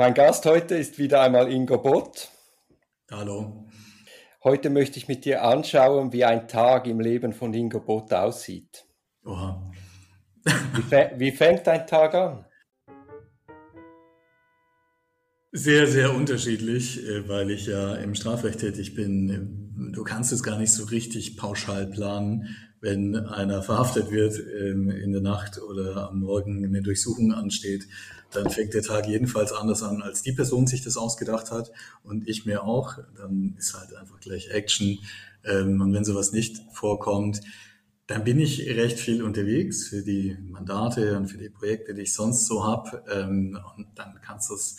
Mein Gast heute ist wieder einmal Ingo Bott. Hallo. Heute möchte ich mit dir anschauen, wie ein Tag im Leben von Ingo Bott aussieht. Oha. wie, wie fängt ein Tag an? Sehr, sehr unterschiedlich, äh, weil ich ja im Strafrecht tätig bin. Du kannst es gar nicht so richtig pauschal planen, wenn einer verhaftet wird ähm, in der Nacht oder am Morgen eine Durchsuchung ansteht dann fängt der Tag jedenfalls anders an, als die Person sich das ausgedacht hat und ich mir auch. Dann ist halt einfach gleich Action. Ähm, und wenn sowas nicht vorkommt, dann bin ich recht viel unterwegs für die Mandate und für die Projekte, die ich sonst so habe. Ähm, und dann kannst du es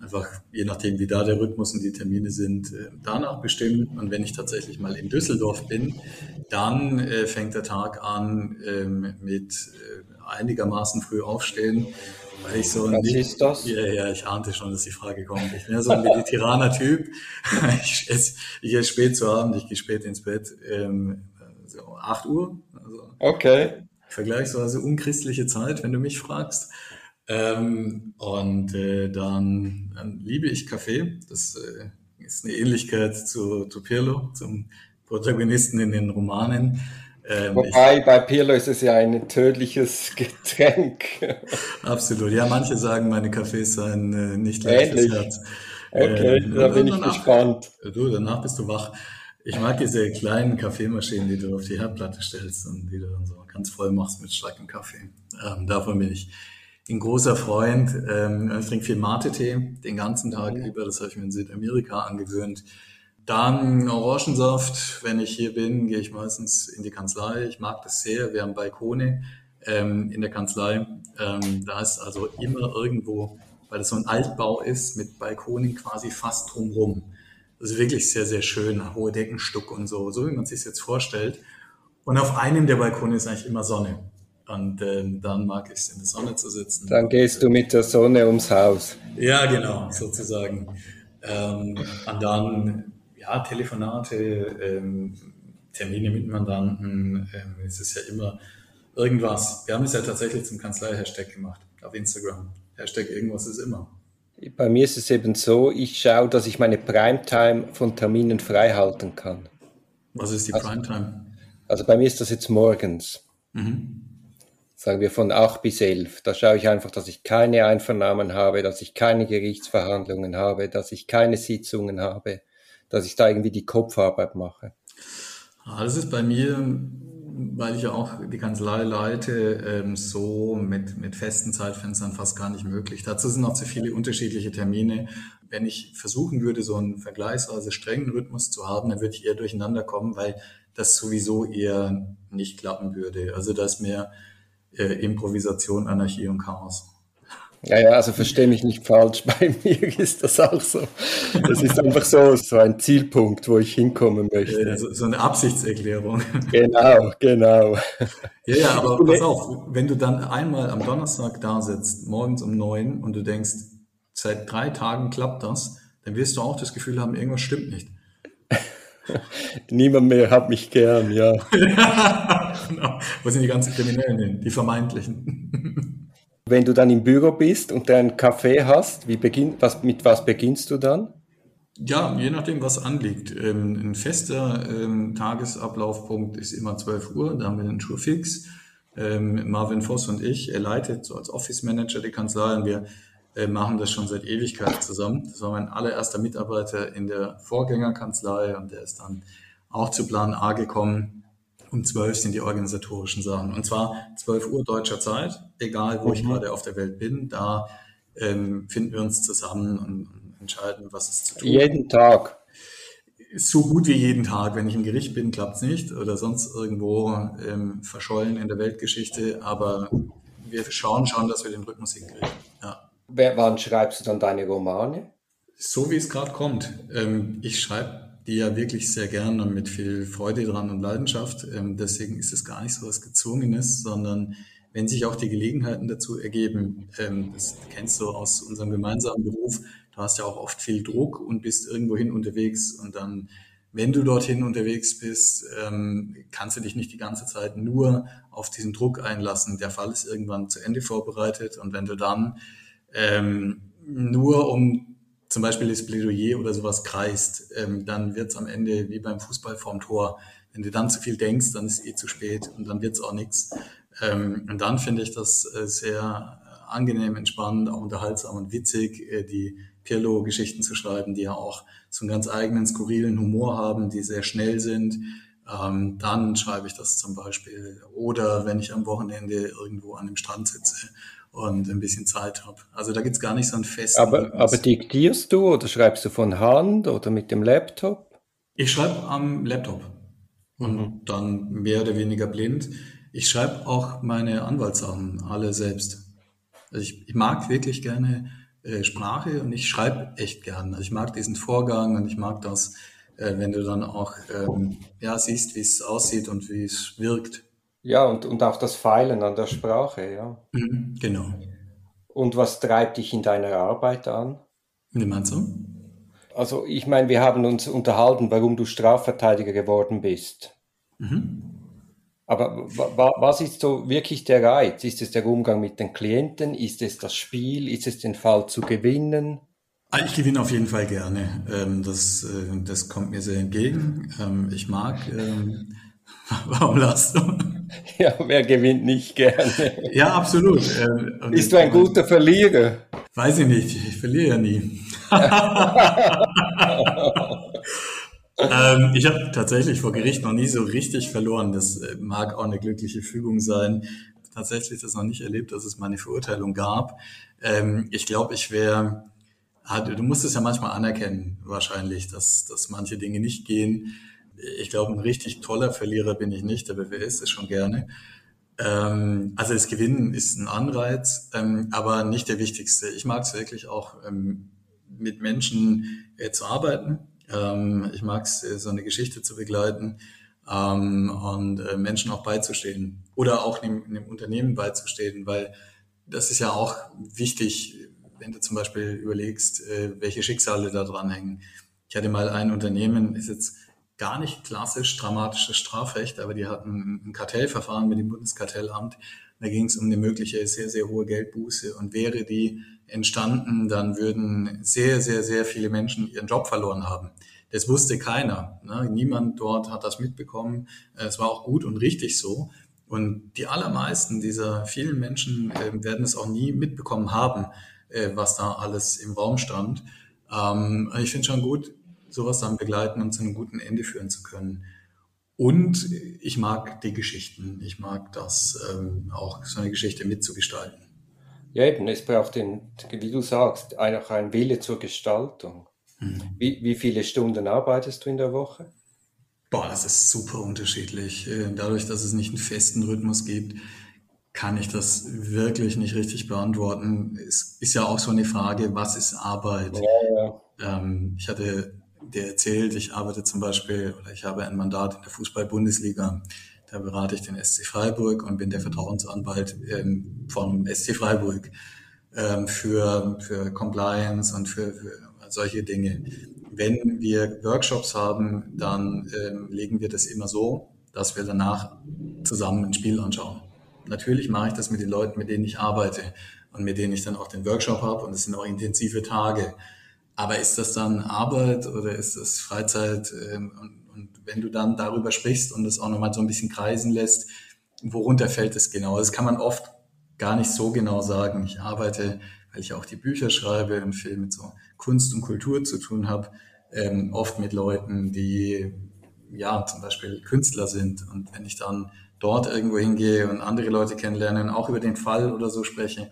einfach, je nachdem, wie da der Rhythmus und die Termine sind, äh, danach bestimmen. Und wenn ich tatsächlich mal in Düsseldorf bin, dann äh, fängt der Tag an ähm, mit äh, einigermaßen früh aufstehen weil ich so ein, Was ist das? Ja, ja, ich ahnte schon, dass die Frage kommt. Ich bin ja so ein mediterraner Typ. Ich esse, ich esse spät zu Abend, ich gehe spät ins Bett. Ähm, so 8 Uhr. Also okay. Vergleichsweise unchristliche Zeit, wenn du mich fragst. Ähm, und äh, dann, dann, liebe ich Kaffee. Das äh, ist eine Ähnlichkeit zu, zu Pirlo, zum Protagonisten in den Romanen. Ähm, Wobei ich, bei Pirlo ist es ja ein tödliches Getränk. Absolut. Ja, manche sagen, meine Kaffees seien äh, nicht leichtes Herz. Okay, ähm, da bin ich danach, gespannt. Du, danach bist du wach. Ich mag diese kleinen Kaffeemaschinen, die du auf die Herdplatte stellst und die du dann so ganz voll machst mit starkem Kaffee. Ähm, davon bin ich ein großer Freund. Ähm, ich trinke viel Mate-Tee den ganzen Tag mhm. über. Das habe ich mir in Südamerika angewöhnt. Dann Orangensaft. Wenn ich hier bin, gehe ich meistens in die Kanzlei. Ich mag das sehr. Wir haben Balkone ähm, in der Kanzlei. Ähm, da ist also immer irgendwo, weil es so ein Altbau ist, mit Balkonen quasi fast drumrum. Das ist wirklich sehr, sehr schön. Hohe Deckenstuck und so, so wie man sich jetzt vorstellt. Und auf einem der Balkone ist eigentlich immer Sonne. Und ähm, dann mag ich es, in der Sonne zu sitzen. Dann gehst du mit der Sonne ums Haus. Ja, genau, sozusagen. Ähm, und dann ja, Telefonate, ähm, Termine mit Mandanten, ähm, es ist ja immer irgendwas. Wir haben es ja tatsächlich zum Kanzlei-Hashtag gemacht auf Instagram. Hashtag irgendwas ist immer. Bei mir ist es eben so, ich schaue, dass ich meine Primetime von Terminen frei halten kann. Was ist die also, Primetime? Also bei mir ist das jetzt morgens. Mhm. Sagen wir von 8 bis 11. Da schaue ich einfach, dass ich keine Einvernahmen habe, dass ich keine Gerichtsverhandlungen habe, dass ich keine Sitzungen habe dass ich da irgendwie die Kopfarbeit mache. Ah, das ist bei mir, weil ich ja auch die Kanzlei leite, ähm, so mit, mit festen Zeitfenstern fast gar nicht möglich. Dazu sind auch zu viele unterschiedliche Termine. Wenn ich versuchen würde, so einen vergleichsweise strengen Rhythmus zu haben, dann würde ich eher durcheinander kommen, weil das sowieso eher nicht klappen würde. Also da ist mehr äh, Improvisation, Anarchie und Chaos. Ja, ja, also verstehe mich nicht falsch, bei mir ist das auch so. Das ist einfach so, so ein Zielpunkt, wo ich hinkommen möchte. Ja, so, so eine Absichtserklärung. Genau, genau. Ja, ja, aber pass auf, wenn du dann einmal am Donnerstag da sitzt, morgens um neun und du denkst, seit drei Tagen klappt das, dann wirst du auch das Gefühl haben, irgendwas stimmt nicht. Niemand mehr hat mich gern, ja. genau. Wo sind die ganzen Kriminellen hin? Die vermeintlichen. Wenn du dann im Büro bist und einen Kaffee hast, wie beginn, was, mit was beginnst du dann? Ja, je nachdem, was anliegt. Ähm, ein fester ähm, Tagesablaufpunkt ist immer 12 Uhr, da haben wir den Schuh fix. Ähm, Marvin Voss und ich, er leitet so als Office Manager die Kanzlei und wir äh, machen das schon seit Ewigkeit zusammen. Das war mein allererster Mitarbeiter in der Vorgängerkanzlei und der ist dann auch zu Plan A gekommen um zwölf sind die organisatorischen Sachen. Und zwar zwölf Uhr deutscher Zeit, egal wo mhm. ich gerade auf der Welt bin, da ähm, finden wir uns zusammen und, und entscheiden, was es zu tun. Jeden Tag. So gut wie jeden Tag. Wenn ich im Gericht bin, klappt es nicht oder sonst irgendwo ähm, verschollen in der Weltgeschichte. Aber wir schauen schon, dass wir den Rhythmus hinkriegen. Ja. Wann schreibst du dann deine Romane? So wie es gerade kommt. Ähm, ich schreibe die ja wirklich sehr gern und mit viel Freude dran und Leidenschaft. Ähm, deswegen ist es gar nicht so was Gezwungenes, sondern wenn sich auch die Gelegenheiten dazu ergeben, ähm, das kennst du aus unserem gemeinsamen Beruf, du hast ja auch oft viel Druck und bist irgendwohin unterwegs und dann, wenn du dorthin unterwegs bist, kannst du dich nicht die ganze Zeit nur auf diesen Druck einlassen. Der Fall ist irgendwann zu Ende vorbereitet und wenn du dann ähm, nur um zum Beispiel das Plädoyer oder sowas kreist, ähm, dann wird es am Ende wie beim Fußball vorm Tor. Wenn du dann zu viel denkst, dann ist eh zu spät und dann wird es auch nichts. Ähm, und dann finde ich das äh, sehr angenehm, entspannend, auch unterhaltsam und witzig, äh, die Pirlo-Geschichten zu schreiben, die ja auch so einen ganz eigenen, skurrilen Humor haben, die sehr schnell sind. Ähm, dann schreibe ich das zum Beispiel. Oder wenn ich am Wochenende irgendwo an dem Strand sitze und ein bisschen Zeit habe. Also da gibt's gar nicht so einen festen. Aber, aber diktierst du oder schreibst du von Hand oder mit dem Laptop? Ich schreibe am Laptop und mhm. dann mehr oder weniger blind. Ich schreibe auch meine Anwaltssachen alle selbst. Also ich, ich mag wirklich gerne äh, Sprache und ich schreibe echt gern. Also ich mag diesen Vorgang und ich mag das, äh, wenn du dann auch ähm, ja, siehst, wie es aussieht und wie es wirkt. Ja, und, und auch das Feilen an der Sprache, ja. Mhm, genau. Und was treibt dich in deiner Arbeit an? Wie meinst du? Also ich meine, wir haben uns unterhalten, warum du Strafverteidiger geworden bist. Mhm. Aber was ist so wirklich der Reiz? Ist es der Umgang mit den Klienten? Ist es das Spiel? Ist es den Fall zu gewinnen? Ah, ich gewinne auf jeden Fall gerne. Ähm, das, äh, das kommt mir sehr entgegen. Ähm, ich mag. Ähm, warum lachst du? Ja, wer gewinnt nicht gerne? Ja, absolut. Bist du ein guter Verlierer? Weiß ich nicht. Ich verliere ja nie. ähm, ich habe tatsächlich vor Gericht noch nie so richtig verloren. Das äh, mag auch eine glückliche Fügung sein. Tatsächlich das noch nicht erlebt, dass es mal eine Verurteilung gab. Ähm, ich glaube, ich wäre, du musst es ja manchmal anerkennen, wahrscheinlich, dass, dass manche Dinge nicht gehen. Ich glaube, ein richtig toller Verlierer bin ich nicht, aber wer ist es schon gerne? Ähm, also das Gewinnen ist ein Anreiz, ähm, aber nicht der wichtigste. Ich mag es wirklich auch, ähm, mit Menschen äh, zu arbeiten ähm, ich mag es, äh, so eine Geschichte zu begleiten ähm, und äh, Menschen auch beizustehen oder auch einem, einem Unternehmen beizustehen, weil das ist ja auch wichtig, wenn du zum Beispiel überlegst, äh, welche Schicksale da dran hängen. Ich hatte mal ein Unternehmen, ist jetzt gar nicht klassisch dramatisches Strafrecht, aber die hatten ein Kartellverfahren mit dem Bundeskartellamt. Da ging es um eine mögliche sehr, sehr hohe Geldbuße und wäre die entstanden, dann würden sehr, sehr, sehr viele Menschen ihren Job verloren haben. Das wusste keiner. Ne? Niemand dort hat das mitbekommen. Es war auch gut und richtig so. Und die allermeisten dieser vielen Menschen äh, werden es auch nie mitbekommen haben, äh, was da alles im Raum stand. Ähm, ich finde schon gut, sowas dann begleiten und zu einem guten Ende führen zu können. Und ich mag die Geschichten. Ich mag das ähm, auch so eine Geschichte mitzugestalten. Ja, eben, es braucht, den, wie du sagst, auch ein Wille zur Gestaltung. Mhm. Wie, wie viele Stunden arbeitest du in der Woche? Boah, das ist super unterschiedlich. Äh, dadurch, dass es nicht einen festen Rhythmus gibt, kann ich das wirklich nicht richtig beantworten. Es ist ja auch so eine Frage, was ist Arbeit? Ja, ja. Ähm, ich hatte dir erzählt, ich arbeite zum Beispiel, oder ich habe ein Mandat in der Fußball-Bundesliga. Da berate ich den SC Freiburg und bin der Vertrauensanwalt ähm, vom SC Freiburg ähm, für, für Compliance und für, für solche Dinge. Wenn wir Workshops haben, dann ähm, legen wir das immer so, dass wir danach zusammen ein Spiel anschauen. Natürlich mache ich das mit den Leuten, mit denen ich arbeite und mit denen ich dann auch den Workshop habe und es sind auch intensive Tage. Aber ist das dann Arbeit oder ist das Freizeit? Ähm, und und wenn du dann darüber sprichst und es auch nochmal so ein bisschen kreisen lässt, worunter fällt es genau? Das kann man oft gar nicht so genau sagen. Ich arbeite, weil ich auch die Bücher schreibe und viel mit so Kunst und Kultur zu tun habe, ähm, oft mit Leuten, die ja zum Beispiel Künstler sind. Und wenn ich dann dort irgendwo hingehe und andere Leute kennenlernen, auch über den Fall oder so spreche,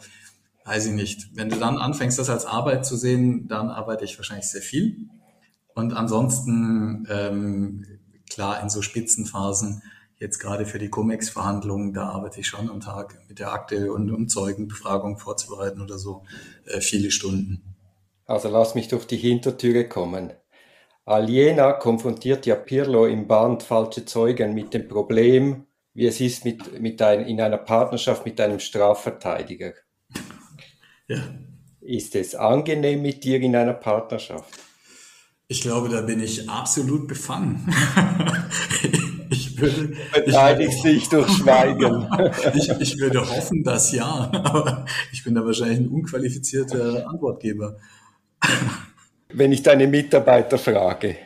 weiß ich nicht. Wenn du dann anfängst, das als Arbeit zu sehen, dann arbeite ich wahrscheinlich sehr viel. Und ansonsten, ähm, klar, in so Spitzenphasen, jetzt gerade für die COMEX-Verhandlungen, da arbeite ich schon am Tag mit der Akte und um Zeugenbefragung vorzubereiten oder so, äh, viele Stunden. Also lass mich durch die Hintertüre kommen. Aliena konfrontiert ja Pirlo im Band Falsche Zeugen mit dem Problem, wie es ist mit, mit ein, in einer Partnerschaft mit einem Strafverteidiger. Ja. Ist es angenehm mit dir in einer Partnerschaft? Ich glaube, da bin ich absolut befangen. ich würde, Verteidigst dich durch Schweigen. ich, ich würde hoffen, dass ja, aber ich bin da wahrscheinlich ein unqualifizierter Antwortgeber. Wenn ich deine Mitarbeiter frage,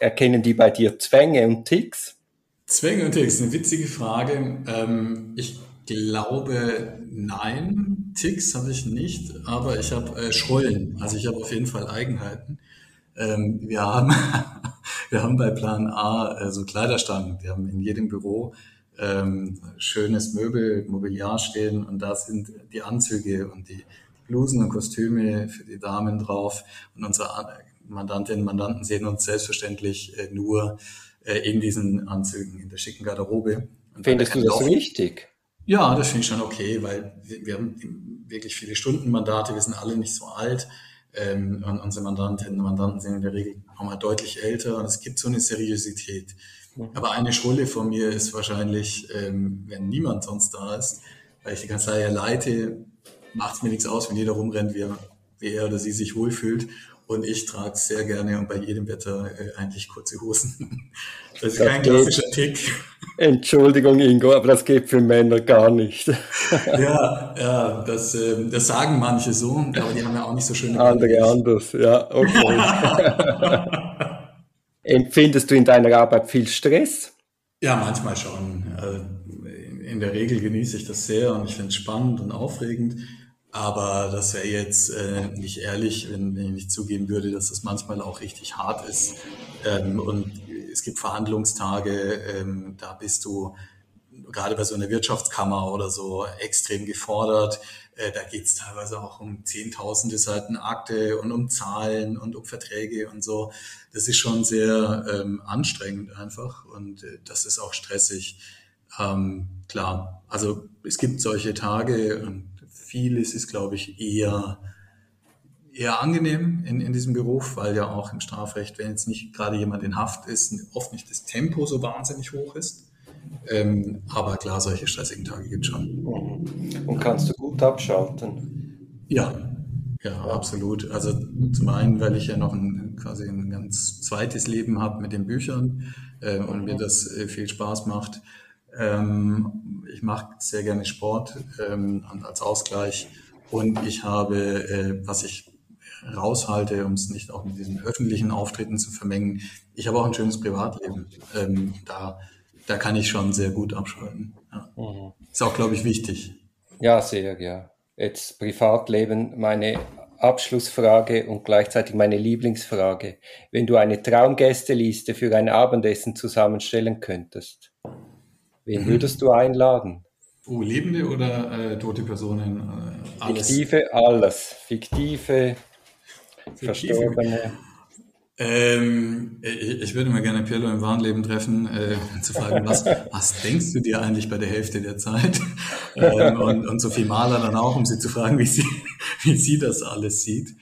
erkennen die bei dir Zwänge und Ticks? Zwänge und Ticks, eine witzige Frage. Ähm, ich glaube, nein. Ticks habe ich nicht, aber ich habe äh, Schrullen. Also ich habe auf jeden Fall Eigenheiten. Ähm, wir, haben, wir haben bei Plan A äh, so Kleiderstangen. Wir haben in jedem Büro ähm, schönes Möbel, Mobiliar stehen und da sind die Anzüge und die Blusen und Kostüme für die Damen drauf. Und unsere Mandantinnen und Mandanten sehen uns selbstverständlich äh, nur äh, in diesen Anzügen, in der schicken Garderobe. Und Findest du das wichtig? Ja, das finde ich schon okay, weil wir, wir haben wirklich viele Stundenmandate, wir sind alle nicht so alt. Ähm, und unsere Mandantinnen und Mandanten sind in der Regel nochmal deutlich älter und es gibt so eine Seriosität. Aber eine Schule von mir ist wahrscheinlich, ähm, wenn niemand sonst da ist, weil ich die Kanzlei ja leite, macht es mir nichts aus, wenn jeder rumrennt, wie er, wie er oder sie sich wohlfühlt. Und ich trage sehr gerne und bei jedem Wetter äh, eigentlich kurze Hosen. Das ist das kein klassischer Tick. Entschuldigung, Ingo, aber das geht für Männer gar nicht. Ja, ja, das, äh, das sagen manche so, aber die haben ja auch nicht so schöne Andere anders, ja, okay. Empfindest du in deiner Arbeit viel Stress? Ja, manchmal schon. Äh, in der Regel genieße ich das sehr und ich finde es spannend und aufregend. Aber das wäre jetzt äh, nicht ehrlich, wenn, wenn ich nicht zugeben würde, dass das manchmal auch richtig hart ist. Ähm, und es gibt Verhandlungstage, ähm, da bist du gerade bei so einer Wirtschaftskammer oder so extrem gefordert. Äh, da geht es teilweise auch um zehntausende Seiten Akte und um Zahlen und um Verträge und so. Das ist schon sehr ähm, anstrengend einfach und äh, das ist auch stressig. Ähm, klar, also es gibt solche Tage und vieles ist, glaube ich, eher, eher angenehm in, in diesem Beruf, weil ja auch im Strafrecht, wenn jetzt nicht gerade jemand in Haft ist, oft nicht das Tempo so wahnsinnig hoch ist. Ähm, aber klar, solche stressigen Tage gibt es schon. Und kannst du gut abschalten? Ja, ja, absolut. Also zum einen, weil ich ja noch ein quasi ein ganz zweites Leben habe mit den Büchern äh, und mir das äh, viel Spaß macht. Ähm, ich mache sehr gerne Sport ähm, als Ausgleich und ich habe, äh, was ich raushalte, um es nicht auch mit diesen öffentlichen Auftritten zu vermengen, ich habe auch ein schönes Privatleben. Ähm, da, da kann ich schon sehr gut abschalten. Ja. Mhm. Ist auch, glaube ich, wichtig. Ja, sehr, ja. Jetzt Privatleben, meine Abschlussfrage und gleichzeitig meine Lieblingsfrage. Wenn du eine Traumgästeliste für ein Abendessen zusammenstellen könntest, Wen würdest du einladen? Oh, lebende oder äh, tote Personen? Äh, alles. Fiktive, alles. Fiktive, Fiktive. Verstorbene. Ähm, ich, ich, würde mal gerne Pirlo im wahren Leben treffen, äh, zu fragen, was, was denkst du dir eigentlich bei der Hälfte der Zeit? Ähm, und, und Sophie Mahler dann auch, um sie zu fragen, wie sie, wie sie das alles sieht.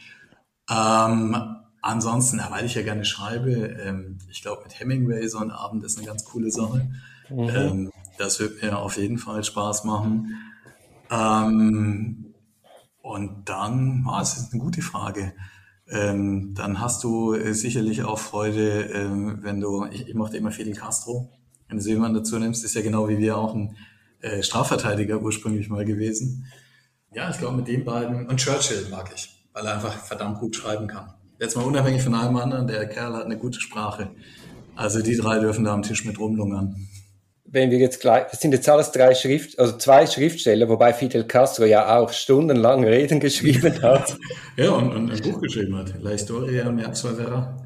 Ähm, ansonsten, weil ich ja gerne schreibe, ähm, ich glaube mit Hemingway so ein Abend ist eine ganz coole Sache. Mhm. Ähm, das wird mir auf jeden Fall Spaß machen. Ähm, und dann, oh, das ist eine gute Frage. Ähm, dann hast du äh, sicherlich auch Freude, äh, wenn du, ich, ich mochte immer Fidel Castro, wenn du so jemanden dazu nimmst, ist ja genau wie wir auch ein äh, Strafverteidiger ursprünglich mal gewesen. Ja, ich glaube mit den beiden, und Churchill mag ich, weil er einfach verdammt gut schreiben kann. Jetzt mal unabhängig von allem anderen, der Kerl hat eine gute Sprache. Also die drei dürfen da am Tisch mit rumlungern wenn wir jetzt gleich, das sind jetzt alles drei Schrift, also zwei Schriftsteller, wobei Fidel Castro ja auch stundenlang Reden geschrieben hat. ja, und, und, ein Buch geschrieben hat, La Historia Merzavera.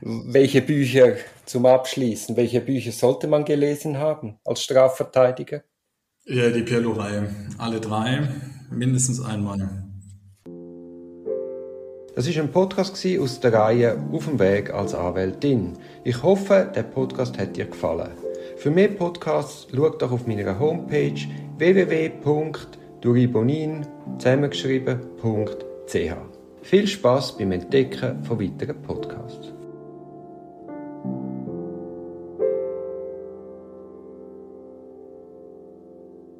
Welche Bücher zum Abschließen, welche Bücher sollte man gelesen haben als Strafverteidiger? Ja, die Pirlo-Reihe. Alle drei, mindestens einmal. Das ist ein Podcast aus der Reihe Auf dem Weg als Anwältin. Ich hoffe, der Podcast hat dir gefallen. Für mehr Podcasts schau doch auf meiner Homepage www.duribonin zusammengeschrieben.ch. Viel Spaß beim Entdecken von weiteren Podcasts.